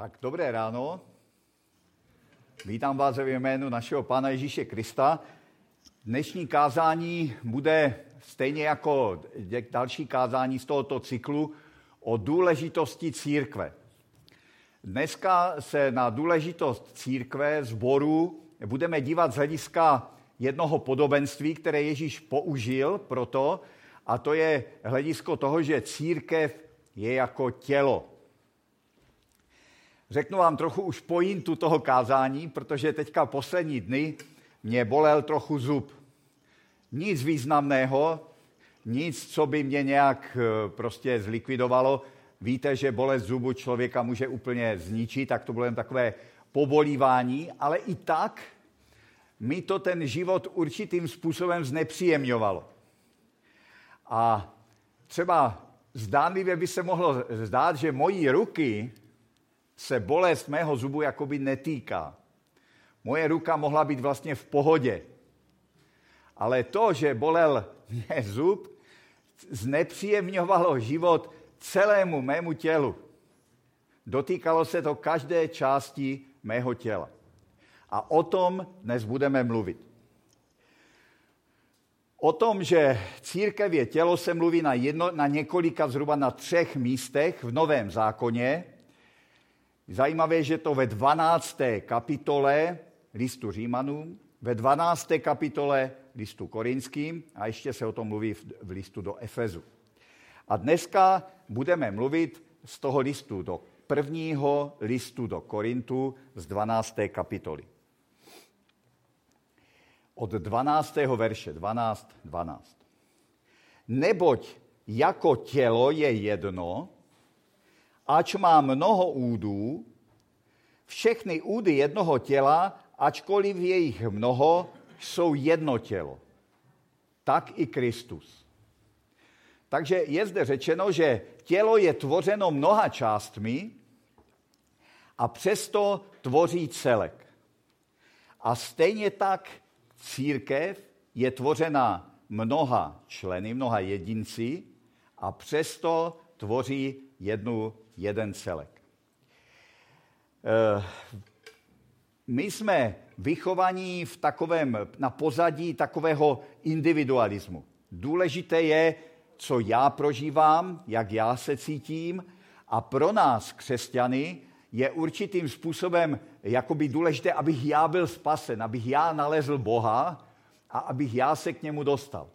Tak dobré ráno. Vítám vás ve jménu našeho Pána Ježíše Krista. Dnešní kázání bude stejně jako další kázání z tohoto cyklu o důležitosti církve. Dneska se na důležitost církve, zboru, budeme dívat z hlediska jednoho podobenství, které Ježíš použil pro to, a to je hledisko toho, že církev je jako tělo. Řeknu vám trochu už pointu toho kázání, protože teďka poslední dny mě bolel trochu zub. Nic významného, nic, co by mě nějak eh, prostě zlikvidovalo. Víte, že bolest zubu člověka může úplně zničit, tak to bylo jen takové pobolívání, ale i tak mi to ten život určitým způsobem znepříjemňovalo. A třeba zdánlivě by se mohlo zdát, že mojí ruky se bolest mého zubu jakoby netýká. Moje ruka mohla být vlastně v pohodě. Ale to, že bolel mě zub, znepříjemňovalo život celému mému tělu. Dotýkalo se to každé části mého těla. A o tom dnes budeme mluvit. O tom, že církev je tělo, se mluví na, jedno, na několika, zhruba na třech místech v Novém zákoně. Zajímavé, že to ve 12. kapitole listu Římanům, ve 12. kapitole listu Korinským a ještě se o tom mluví v listu do Efezu. A dneska budeme mluvit z toho listu do prvního listu do Korintu z 12. kapitoly. Od 12. verše 12, 12. Neboť jako tělo je jedno, ač má mnoho údů, všechny údy jednoho těla, ačkoliv je jich mnoho, jsou jedno tělo. Tak i Kristus. Takže je zde řečeno, že tělo je tvořeno mnoha částmi a přesto tvoří celek. A stejně tak církev je tvořena mnoha členy, mnoha jedinci a přesto tvoří jednu jeden celek. Eh, my jsme vychovaní v takovém, na pozadí takového individualismu. Důležité je, co já prožívám, jak já se cítím a pro nás, křesťany, je určitým způsobem jakoby důležité, abych já byl spasen, abych já nalezl Boha a abych já se k němu dostal.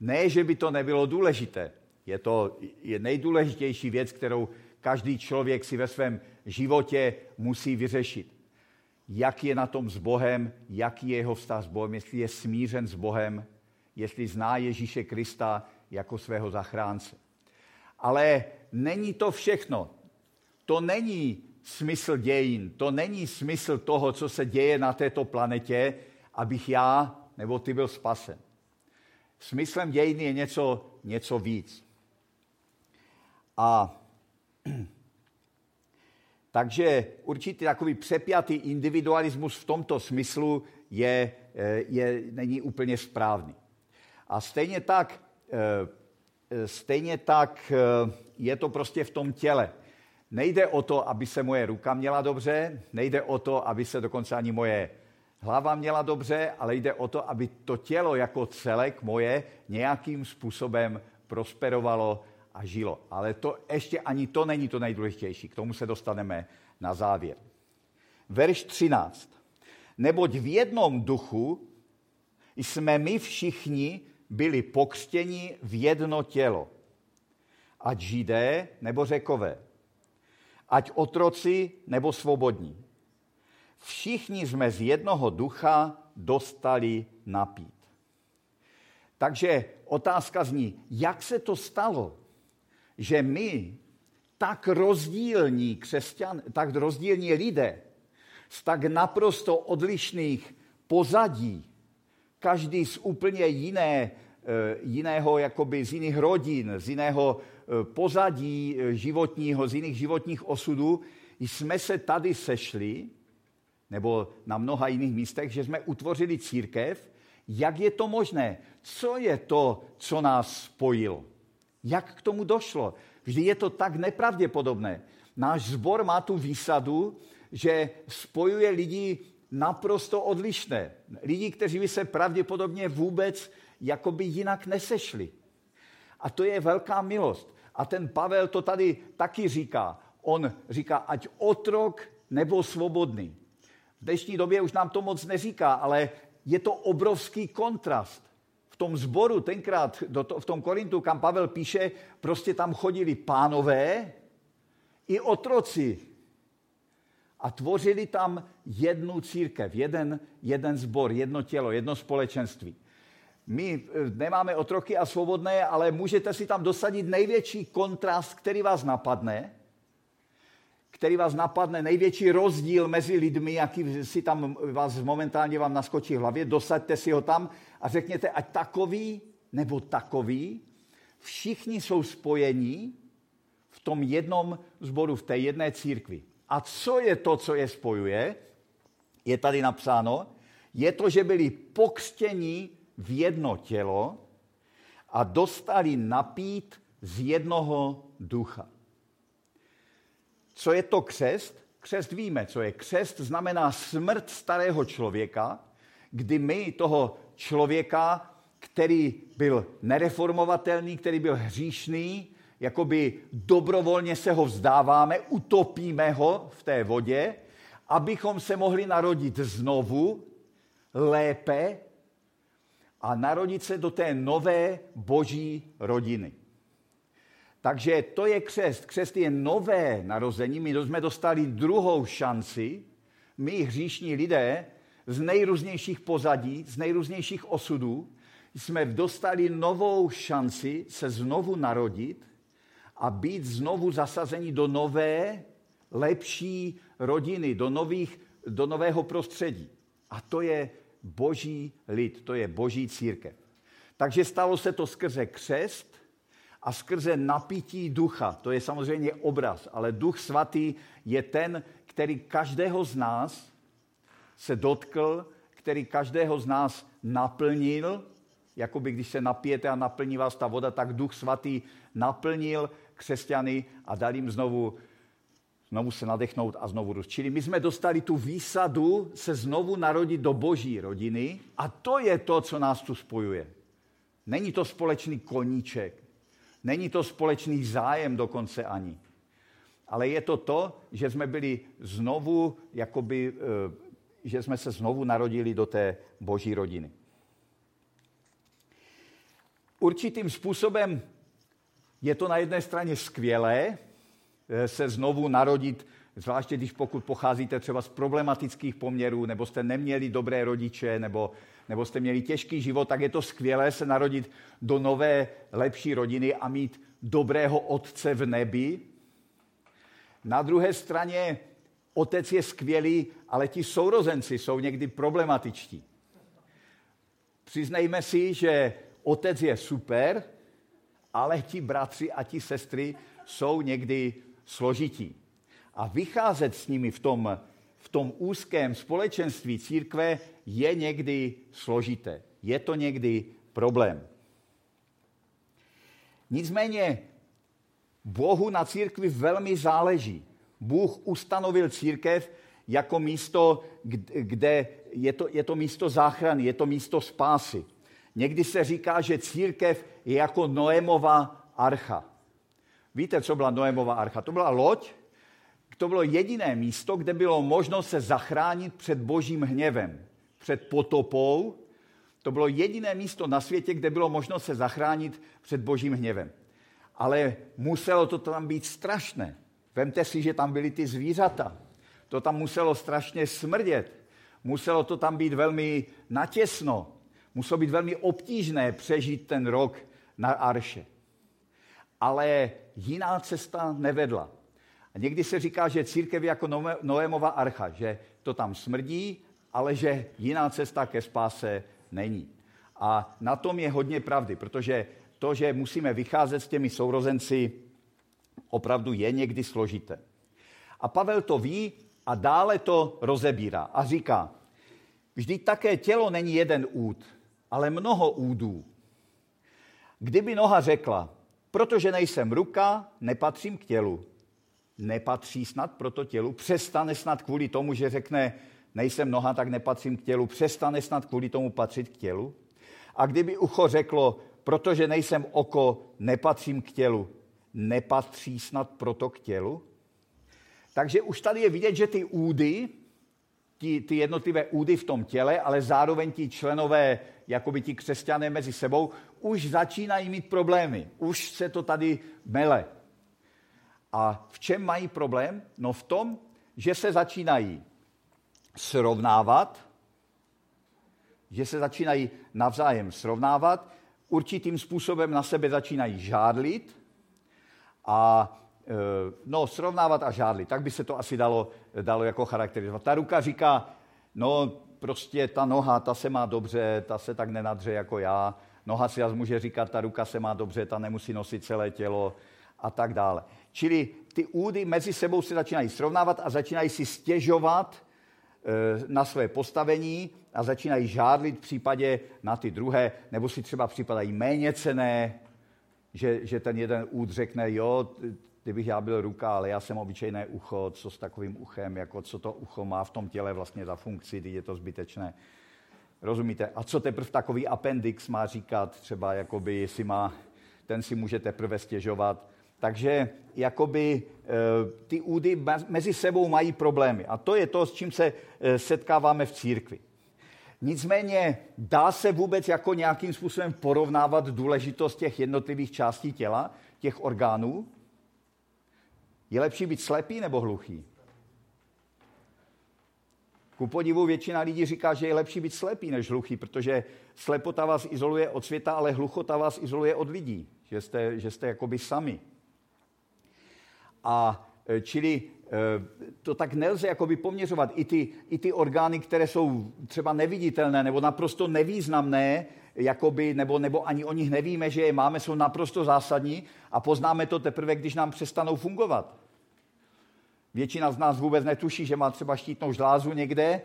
Ne, že by to nebylo důležité. Je to je nejdůležitější věc, kterou každý člověk si ve svém životě musí vyřešit. Jak je na tom s Bohem, jaký je jeho vztah s Bohem, jestli je smířen s Bohem, jestli zná Ježíše Krista jako svého zachránce. Ale není to všechno. To není smysl dějin, to není smysl toho, co se děje na této planetě, abych já nebo ty byl spasen. Smyslem dějin je něco, něco víc. A takže určitý takový přepjatý individualismus v tomto smyslu je, eh, je, není úplně správný. A stejně tak, eh, stejně tak eh, je to prostě v tom těle. Nejde o to, aby se moje ruka měla dobře, nejde o to, aby se dokonce ani moje hlava měla dobře, ale jde o to, aby to tělo jako celek moje nějakým způsobem prosperovalo a žilo. Ale to ještě ani to není to nejdůležitější. K tomu se dostaneme na závěr. Verš 13. Neboť v jednom duchu jsme my všichni byli pokřtěni v jedno tělo. Ať židé nebo řekové. Ať otroci nebo svobodní. Všichni jsme z jednoho ducha dostali napít. Takže otázka zní, jak se to stalo, že my, tak rozdílní křesťan, tak rozdílní lidé, z tak naprosto odlišných pozadí, každý z úplně jiné, eh, jiného, jakoby z jiných rodin, z jiného eh, pozadí eh, životního, z jiných životních osudů, jsme se tady sešli, nebo na mnoha jiných místech, že jsme utvořili církev. Jak je to možné? Co je to, co nás spojilo? Jak k tomu došlo? Vždy je to tak nepravděpodobné. náš zbor má tu výsadu, že spojuje lidi naprosto odlišné. Lidi, kteří by se pravděpodobně vůbec jakoby jinak nesešli. A to je velká milost. A ten Pavel to tady taky říká. On říká, ať otrok nebo svobodný. V dnešní době už nám to moc neříká, ale je to obrovský kontrast. Tom zboru tenkrát, v tom Korintu, kam Pavel píše, prostě tam chodili pánové i otroci. A tvořili tam jednu církev, jeden, jeden zbor, jedno tělo, jedno společenství. My eh, nemáme otroky a svobodné, ale můžete si tam dosadit největší kontrast, který vás napadne, který vás napadne, největší rozdíl mezi lidmi, jaký si tam vás momentálně vám naskočí v hlavě, dosaďte si ho tam a řekněte, ať takový nebo takový, všichni jsou spojení v tom jednom zboru, v té jedné církvi. A co je to, co je spojuje? Je tady napsáno, je to, že byli pokřtěni v jedno tělo a dostali napít z jednoho ducha. Co je to křest? Křest víme, co je. Křest znamená smrt starého člověka, kdy my toho člověka, který byl nereformovatelný, který byl hříšný, jakoby dobrovolně se ho vzdáváme, utopíme ho v té vodě, abychom se mohli narodit znovu, lépe a narodit se do té nové boží rodiny. Takže to je křest. Křest je nové narození. My jsme dostali druhou šanci. My, hříšní lidé, z nejrůznějších pozadí, z nejrůznějších osudů, jsme dostali novou šanci se znovu narodit a být znovu zasazeni do nové, lepší rodiny, do, nových, do nového prostředí. A to je boží lid, to je boží církev. Takže stalo se to skrze křest a skrze napití ducha. To je samozřejmě obraz, ale duch svatý je ten, který každého z nás se dotkl, který každého z nás naplnil, jako by když se napijete a naplní vás ta voda, tak duch svatý naplnil křesťany a dal jim znovu, znovu se nadechnout a znovu růst. Čili my jsme dostali tu výsadu se znovu narodit do boží rodiny a to je to, co nás tu spojuje. Není to společný koníček, není to společný zájem dokonce ani. Ale je to to, že jsme byli znovu, jakoby, eh, že jsme se znovu narodili do té boží rodiny. Určitým způsobem je to na jedné straně skvělé eh, se znovu narodit, zvláště když pokud pocházíte třeba z problematických poměrů, nebo jste neměli dobré rodiče, nebo, nebo jste měli těžký život, tak je to skvělé se narodit do nové, lepší rodiny a mít dobrého otce v nebi. Na druhé straně otec je skvělý, ale ti sourozenci jsou někdy problematičtí. Přiznejme si, že otec je super, ale ti bratři a ti sestry jsou někdy složití. A vycházet s nimi v tom, v tom úzkém společenství církve je někdy složité. Je to někdy problém. Nicméně Bohu na církvi velmi záleží. Bůh ustanovil církev jako místo, kde je to, je to místo záchrany, je to místo spásy. Někdy se říká, že církev je jako Noémova archa. Víte, co byla Noémova archa? To byla loď, to bylo jediné místo, kde bylo možno se zachránit před božím hněvem, před potopou. To bylo jediné místo na světě, kde bylo možno se zachránit před božím hněvem. Ale muselo to tam být strašné. Vemte si, že tam byly ty zvířata. To tam muselo strašně smrdět. Muselo to tam být velmi natěsno. Muselo být velmi obtížné přežít ten rok na Arše. Ale jiná cesta nevedla. A někdy se říká, že církev je jako Noémova archa, že to tam smrdí, ale že jiná cesta ke spáse není. A na tom je hodně pravdy, protože to, že musíme vycházet s těmi sourozenci, opravdu je někdy složité. A Pavel to ví a dále to rozebírá a říká, vždyť také tělo není jeden út, ale mnoho údů. Kdyby noha řekla, protože nejsem ruka, nepatřím k tělu. nepatří snad proto tělu, přestane snad kvůli tomu, že řekne, nejsem noha, tak nepatřím k tělu, přestane snad kvůli tomu patřit k tělu. A kdyby ucho řeklo, protože nejsem oko, nepatřím k tělu, nepatří snad proto k tělu? Takže už tady je vidět, že ty údy, ty, ty jednotlivé údy v tom těle, ale zároveň ti členové, jakoby ti křesťané mezi sebou, už začínají mít problémy. Už se to tady mele. A v čem mají problém? No v tom, že se začínají srovnávat, že se začínají navzájem srovnávat, určitým způsobem na sebe začínají žádlit a e, no, srovnávat a žádlit. Tak by se to asi dalo, dalo jako charakterizovat. Ta ruka říká, no prostě ta noha, ta se má dobře, ta se tak nenadře jako já. Noha si může říkat, ta ruka se má dobře, ta nemusí nosit celé tělo a tak dále. Čili ty údy mezi sebou se začínají srovnávat a začínají si stěžovat e, na své postavení a začínají žádlit v případě na ty druhé, nebo si třeba připadají méně cené, že, že ten jeden úd řekne, jo, kdybych já byl ruka, ale já jsem obyčejné ucho, co s takovým uchem, jako co to ucho má v tom těle vlastně za funkci, když je to zbytečné. Rozumíte? A co teprve takový appendix má říkat, třeba jakoby si má, ten si může teprve stěžovat, takže jakoby eh, ty údy mezi sebou mají problémy. A to je to, s čím se eh, setkáváme v církvi. Nicméně dá se vůbec jako nějakým způsobem porovnávat důležitost těch jednotlivých částí těla, těch orgánů? Je lepší být slepý nebo hluchý? Ku podivu většina lidí říká, že je lepší být slepý než hluchý, protože slepota vás izoluje od světa, ale hluchota vás izoluje od lidí, že jste, že jste jakoby sami. A e, čili to tak nelze jakoby poměřovat. I ty, I ty orgány, které jsou třeba neviditelné nebo naprosto nevýznamné, jakoby, nebo, nebo ani o nich nevíme, že je máme, jsou naprosto zásadní a poznáme to teprve, když nám přestanou fungovat. Většina z nás vůbec netuší, že má třeba štítnou žlázu někde,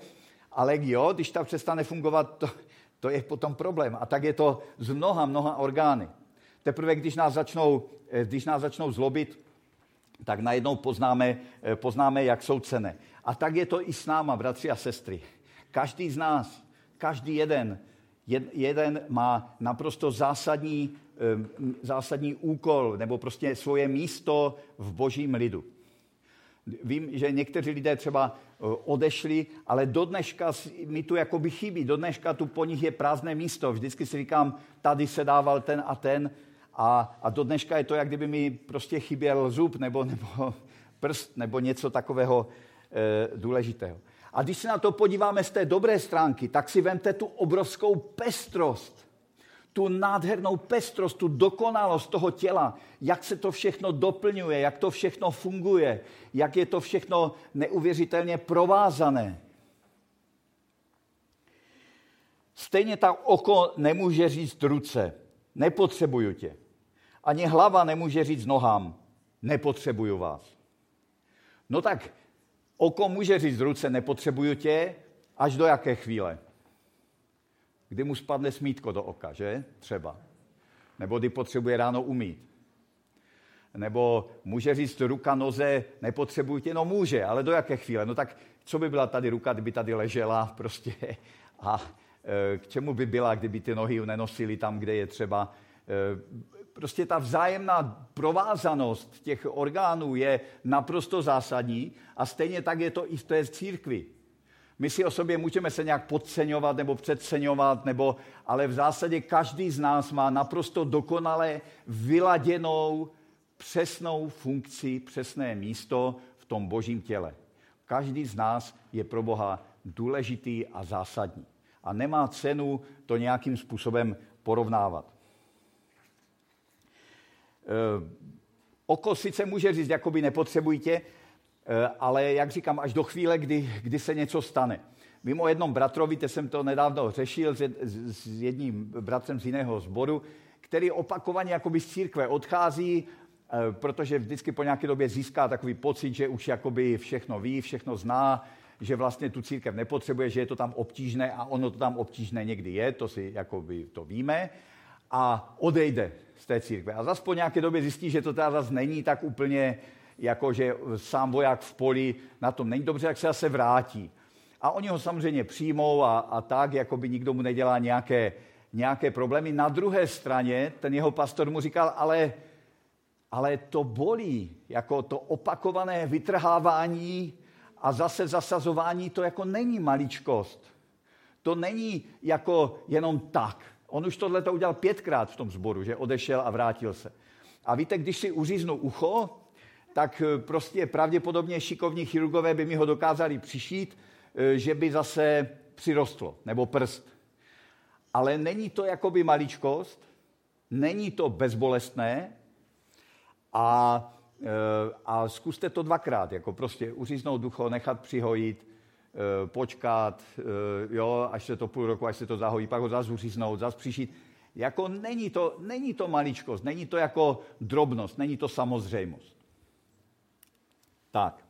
ale jo, když ta přestane fungovat, to, to je potom problém. A tak je to z mnoha, mnoha orgány. Teprve, když nás začnou, e, když nás začnou zlobit, tak najednou poznáme, eh, poznáme, jak jsou cené. A tak je to i s náma, bratři a sestry. Každý z nás, každý jeden, jeden má naprosto zásadní, eh, zásadní úkol nebo prostě svoje místo v božím lidu. Vím, že někteří lidé třeba eh, odešli, ale do dneška mi tu jakoby chybí. Do dneška tu po nich je prázdné místo. Vždycky si říkám, tady se dával ten a ten a, a do dneška je to, jak kdyby mi prostě chyběl zub nebo, nebo prst nebo něco takového e, důležitého. A když se na to podíváme z té dobré stránky, tak si vemte tu obrovskou pestrost, tu nádhernou pestrost, tu dokonalost toho těla, jak se to všechno doplňuje, jak to všechno funguje, jak je to všechno neuvěřitelně provázané. Stejně tak oko nemůže říct ruce, nepotřebuju tě. Ani hlava nemůže říct nohám, nepotřebuju vás. No tak oko může říct ruce, nepotřebuju tě, až do jaké chvíle? Kdy mu spadne smítko do oka, že? Třeba. Nebo kdy potřebuje ráno umít. Nebo může říct ruka noze, nepotřebuju tě, no může, ale do jaké chvíle? No tak co by byla tady ruka, kdyby tady ležela prostě a e, k čemu by byla, kdyby ty nohy nenosily tam, kde je třeba. Prostě ta vzájemná provázanost těch orgánů je naprosto zásadní a stejně tak je to i v té církvi. My si o sobě můžeme se nějak podceňovat nebo předceňovat, nebo, ale v zásadě každý z nás má naprosto dokonale vyladěnou, přesnou funkci, přesné místo v tom božím těle. Každý z nás je pro Boha důležitý a zásadní. A nemá cenu to nějakým způsobem porovnávat. Eh, oko sice může říct, jakoby nepotřebují tě, eh, ale jak říkám, až do chvíle, kdy, kdy se něco stane. Vím o jednom bratrovi, teď jsem to nedávno řešil s jedním bratrem z jiného sboru, který opakovaně jakoby z církve odchází, eh, protože vždycky po nějaké době získá takový pocit, že už jakoby všechno ví, všechno zná, že vlastně tu církev nepotřebuje, že je to tam obtížné a ono to tam obtížné někdy je, to si jakoby to víme, a odejde z té církve. A zase po nějaké době zjistí, že to teda zase není tak úplně, jako že sám voják v poli na tom není dobře, tak se zase vrátí. A oni ho samozřejmě přijmou a, a tak, jako by nikdo mu nedělá nějaké, nějaké problémy. Na druhé straně ten jeho pastor mu říkal, ale, ale to bolí, jako to opakované vytrhávání a zase zasazování, to jako není maličkost. To není jako jenom tak. On už tohle to udělal pětkrát v tom sboru, že odešel a vrátil se. A víte, když si uříznu ucho, tak eh, prostě pravděpodobně šikovní chirurgové by mi ho dokázali přišít, eh, že by zase přirostlo, nebo prst. Ale není to jakoby maličkost, není to bezbolestné a, eh, a zkuste to dvakrát, jako prostě uříznout ducho, nechat přihojit, počkat, jo, až se to půl roku, až se to zahojí, pak ho zase uříznout, zase přišít. Jako není to, není to maličkost, není to jako drobnost, není to samozřejmost. Tak.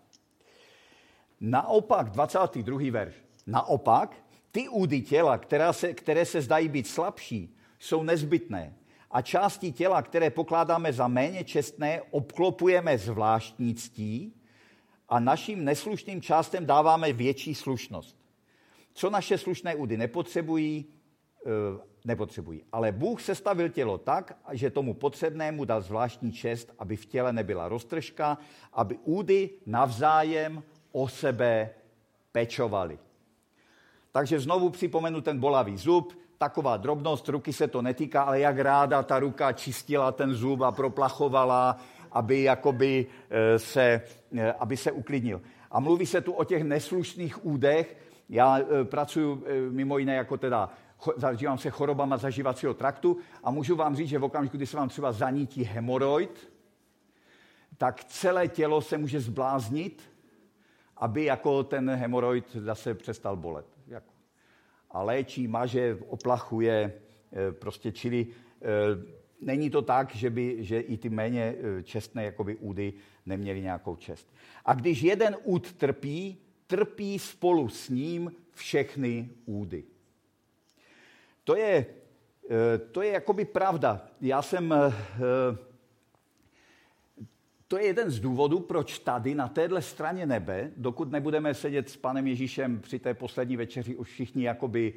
Naopak, 22. verš. Naopak, ty údy těla, které se, které se zdají být slabší, jsou nezbytné. A části těla, které pokládáme za méně čestné, obklopujeme zvláštní ctí a našim neslušným částem dáváme větší slušnost. Co naše slušné údy nepotřebují, eh, nepotřebují. Ale Bůh sestavil tělo tak, že tomu potřebnému dal zvláštní čest, aby v těle nebyla roztržka, aby údy navzájem o sebe pečovali. Takže znovu připomenu ten bolavý zub, taková drobnost, ruky se to netýká, ale jak ráda ta ruka čistila ten zub a proplachovala, aby, jakoby eh, se, eh, aby se uklidnil. A mluví se tu o těch neslušných údech. Já eh, pracuji mimo jiné jako teda zažívám se chorobama zažívacího traktu a můžu vám říct, že v okamžiku, kdy se vám třeba zanítí hemoroid, tak celé tělo se může zbláznit, aby jako ten hemoroid zase přestal bolet. A léčí, maže, oplachuje, prostě čili není to tak, že, by, že i ty méně e, čestné jakoby údy neměly nějakou čest. A když jeden úd trpí, trpí spolu s ním všechny údy. To je, eh, to je jakoby pravda. Já jsem... Eh, to je jeden z důvodů, proč tady na téhle straně nebe, dokud nebudeme sedět s panem Ježíšem při té poslední večeři už všichni jakoby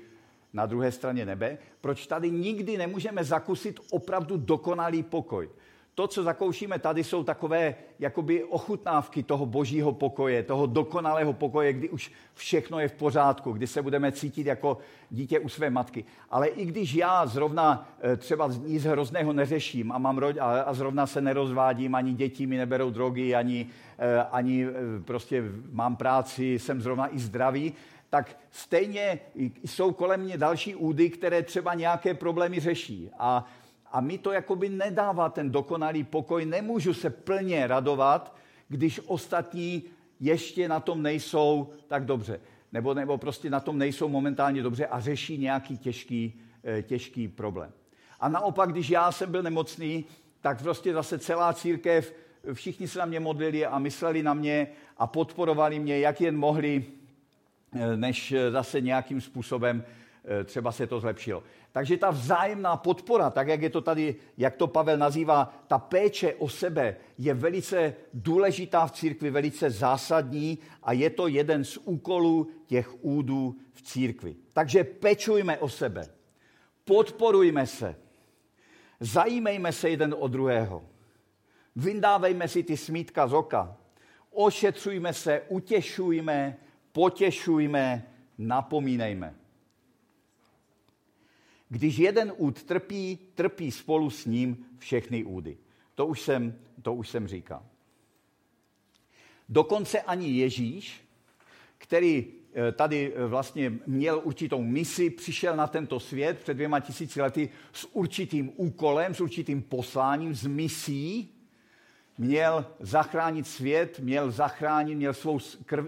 na druhé straně nebe, proč tady nikdy nemůžeme zakusit opravdu dokonalý pokoj to, co zakoušíme tady, jsou takové jakoby ochutnávky toho božího pokoje, toho dokonalého pokoje, kdy už všechno je v pořádku, kdy se budeme cítit jako dítě u své matky. Ale i když já zrovna eh, třeba nic hrozného neřeším a, mám rod, a zrovna se nerozvádím, ani děti mi neberou drogy, ani, eh, ani eh, prostě mám práci, jsem zrovna i zdravý, tak stejně jsou kolem mě další údy, které třeba nějaké problémy řeší. A a mi to jakoby nedává ten dokonalý pokoj. Nemůžu se plně radovat, když ostatní ještě na tom nejsou tak dobře. Nebo, nebo prostě na tom nejsou momentálně dobře a řeší nějaký těžký, eh, těžký problém. A naopak, když já jsem byl nemocný, tak prostě zase celá církev, všichni se na mě modlili a mysleli na mě a podporovali mě, jak jen mohli, než zase nějakým způsobem eh, třeba se to zlepšilo. Takže ta vzájemná podpora, tak jak je to tady, jak to Pavel nazývá, ta péče o sebe je velice důležitá v církvi, velice zásadní a je to jeden z úkolů těch údů v církvi. Takže pečujme o sebe, podporujme se, zajímejme se jeden o druhého, vyndávejme si ty smítka z oka, ošetřujme se, utěšujme, potěšujme, napomínejme. Když jeden úd trpí, trpí spolu s ním všechny údy. To už jsem, to už jsem říkal. Dokonce ani Ježíš, který eh, tady eh, vlastně měl určitou misi, přišel na tento svět před dvěma tisíci lety s určitým úkolem, s určitým posláním, s misí, měl zachránit svět, měl zachránit, měl svou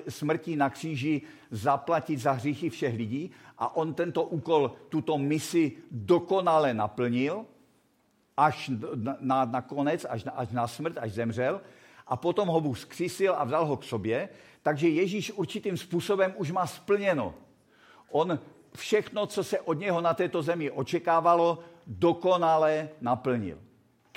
smrtí na kříži zaplatit za hříchy všech lidí a on tento úkol, tuto misi dokonale naplnil, až na, na konec, až na, až na smrt, až zemřel. A potom ho Bůh zkřísil a vzal ho k sobě. Takže Ježíš určitým způsobem už má splněno. On všechno, co se od něho na této zemi očekávalo, dokonale naplnil.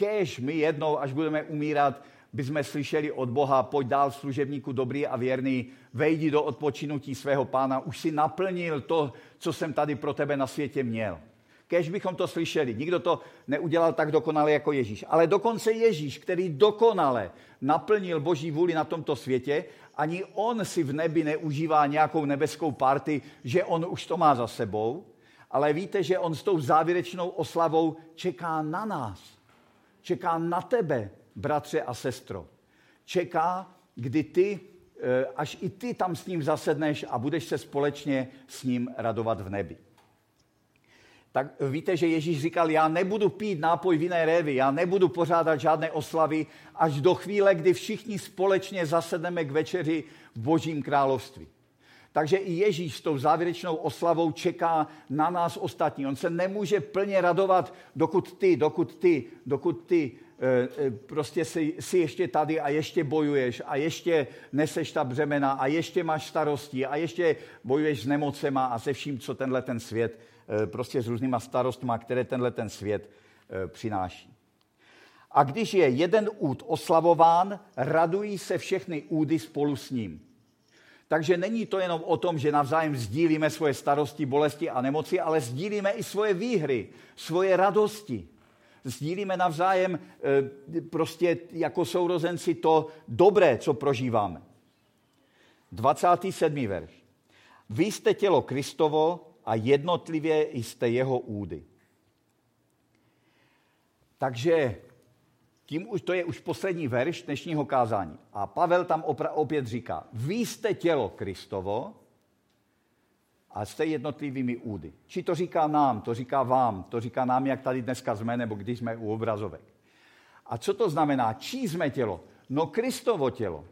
Kéž my jednou, až budeme umírat, jsme slyšeli od Boha, pojď dál služebníku dobrý a věrný, vejdi do odpočinutí svého pána, už si naplnil to, co jsem tady pro tebe na světě měl. Kež bychom to slyšeli. Nikdo to neudělal tak dokonale jako Ježíš. Ale dokonce Ježíš, který dokonale naplnil Boží vůli na tomto světě, ani on si v nebi neužívá nějakou nebeskou party, že on už to má za sebou, ale víte, že on s tou závěrečnou oslavou čeká na nás. Čeká na tebe, bratře a sestro. Čeká, kdy ty, eh, až i ty tam s ním zasedneš a budeš se společně s ním radovat v nebi tak víte, že Ježíš říkal, já nebudu pít nápoj vinné révy, já nebudu pořádat žádné oslavy až do chvíle, kdy všichni společně zasedneme k večeři v Božím království. Takže i Ježíš s tou závěrečnou oslavou čeká na nás ostatní. On se nemůže plně radovat, dokud ty, dokud ty, dokud ty eh, eh, prostě jsi, jsi ještě tady a ještě bojuješ a ještě neseš ta břemena a ještě máš starosti a ještě bojuješ s nemocema a se vším, co tenhle ten svět Eh, prostě s různýma starostma, které tenhle ten svět přináší. A když je jeden úd oslavován, radují se všechny údy spolu s ním. Takže není to jenom o tom, že navzájem sdílíme svoje starosti, bolesti a nemoci, ale sdílíme i svoje výhry, svoje radosti. Sdílíme navzájem eh, prostě jako sourozenci to dobré, co prožíváme. 27. verš. Vy jste tělo Kristovo a jednotlivě jste jeho údy. Takže tím už to je už poslední verš dnešního kázání. A Pavel tam opět říká, vy jste tělo Kristovo a jste jednotlivými údy. Či to říká nám, to říká vám, to říká nám, jak tady dneska jsme, nebo když jsme u obrazovek. A co to znamená? Čí jsme tělo? No Kristovo tělo.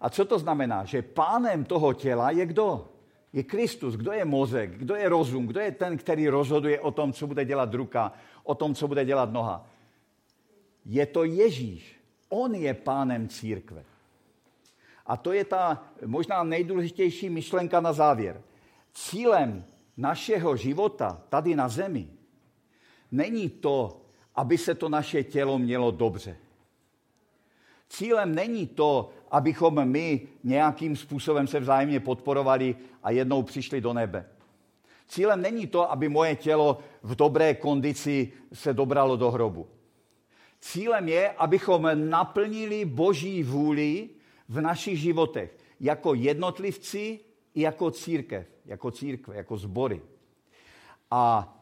A co to znamená? Že pánem toho těla je kdo? je Kristus. Kdo je mozek? Kdo je rozum? Kdo je ten, který rozhoduje o tom, co bude dělat ruka, o tom, co bude dělat noha? Je to Ježíš. On je pánem církve. A to je ta možná nejdůležitější myšlenka na závěr. Cílem našeho života tady na zemi není to, aby se to naše tělo mělo dobře. Cílem není to, abychom my nějakým způsobem se vzájemně podporovali a jednou přišli do nebe. Cílem není to, aby moje tělo v dobré kondici se dobralo do hrobu. Cílem je, abychom naplnili Boží vůli v našich životech jako jednotlivci i jako církev, jako církve, jako sbory. A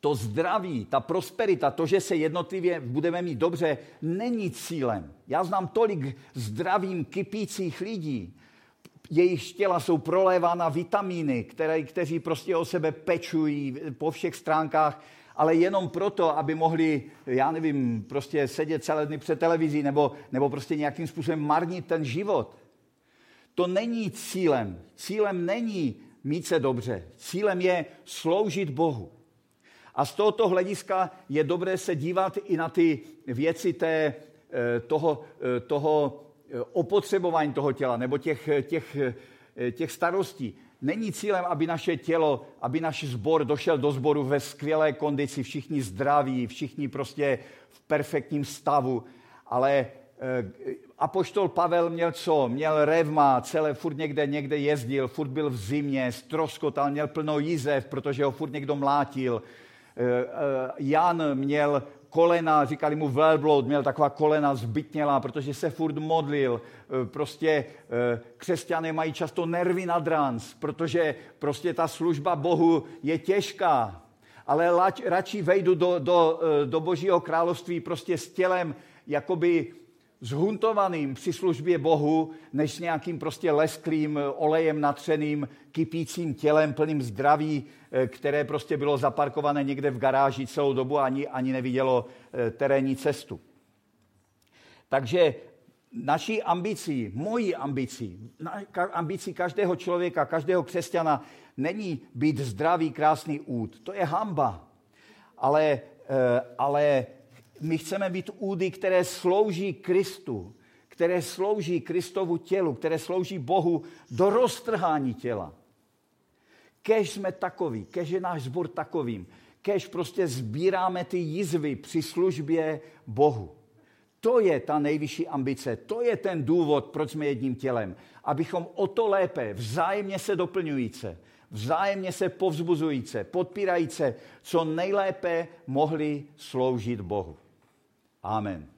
to zdraví, ta prosperita, to, že se jednotlivě budeme mít dobře, není cílem. Já znám tolik zdravým, kypících lidí, jejich těla jsou prolévána vitamíny, které, kteří prostě o sebe pečují po všech stránkách, ale jenom proto, aby mohli, já nevím, prostě sedět celé dny před televizí nebo, nebo prostě nějakým způsobem marnit ten život. To není cílem. Cílem není mít se dobře. Cílem je sloužit Bohu. A z tohoto hlediska je dobré se dívat i na ty věci té, eh, toho, eh, toho eh, opotřebování toho těla nebo těch, těch, těch starostí. Není cílem, aby naše tělo, aby náš sbor došel do sboru ve skvělé kondici, všichni zdraví, všichni prostě v perfektním stavu, ale Apoštol Pavel měl co? Měl revma, celé furt někde, někde jezdil, furt byl v zimě, stroskotal, měl plno jízev, protože ho furt někdo mlátil. Eh, eh, Jan měl kolena, říkali mu velbloud, měl taková kolena zbytnělá, protože se furt modlil. Eh, prostě křesťané mají často nervy na drans, protože prostě ta služba Bohu je těžká. Ale radši vejdu do, do, do Božího království prostě s tělem jakoby zhuntovaným při službě Bohu, než nějakým prostě lesklým, olejem natřeným, kypícím tělem, plným zdraví, eh, které prostě bylo zaparkované někde v garáži celou dobu a ani, ani nevidělo eh, terénní cestu. Takže naší ambicí, mojí ambicí, ambicí každého člověka, každého křesťana není být zdravý, krásný úd. To je hamba. Ale, eh, ale my chceme být údy, které slouží Kristu, které slouží Kristovu tělu, které slouží Bohu do roztrhání těla. Kež jsme takový, kež je náš zbor takovým, kež prostě sbíráme ty jizvy při službě Bohu. To je ta nejvyšší ambice, to je ten důvod, proč jsme jedním tělem. Abychom o to lépe, vzájemně se doplňujíce, vzájemně se povzbuzujíce, podpírajíce, co nejlépe mohli sloužit Bohu. Amen.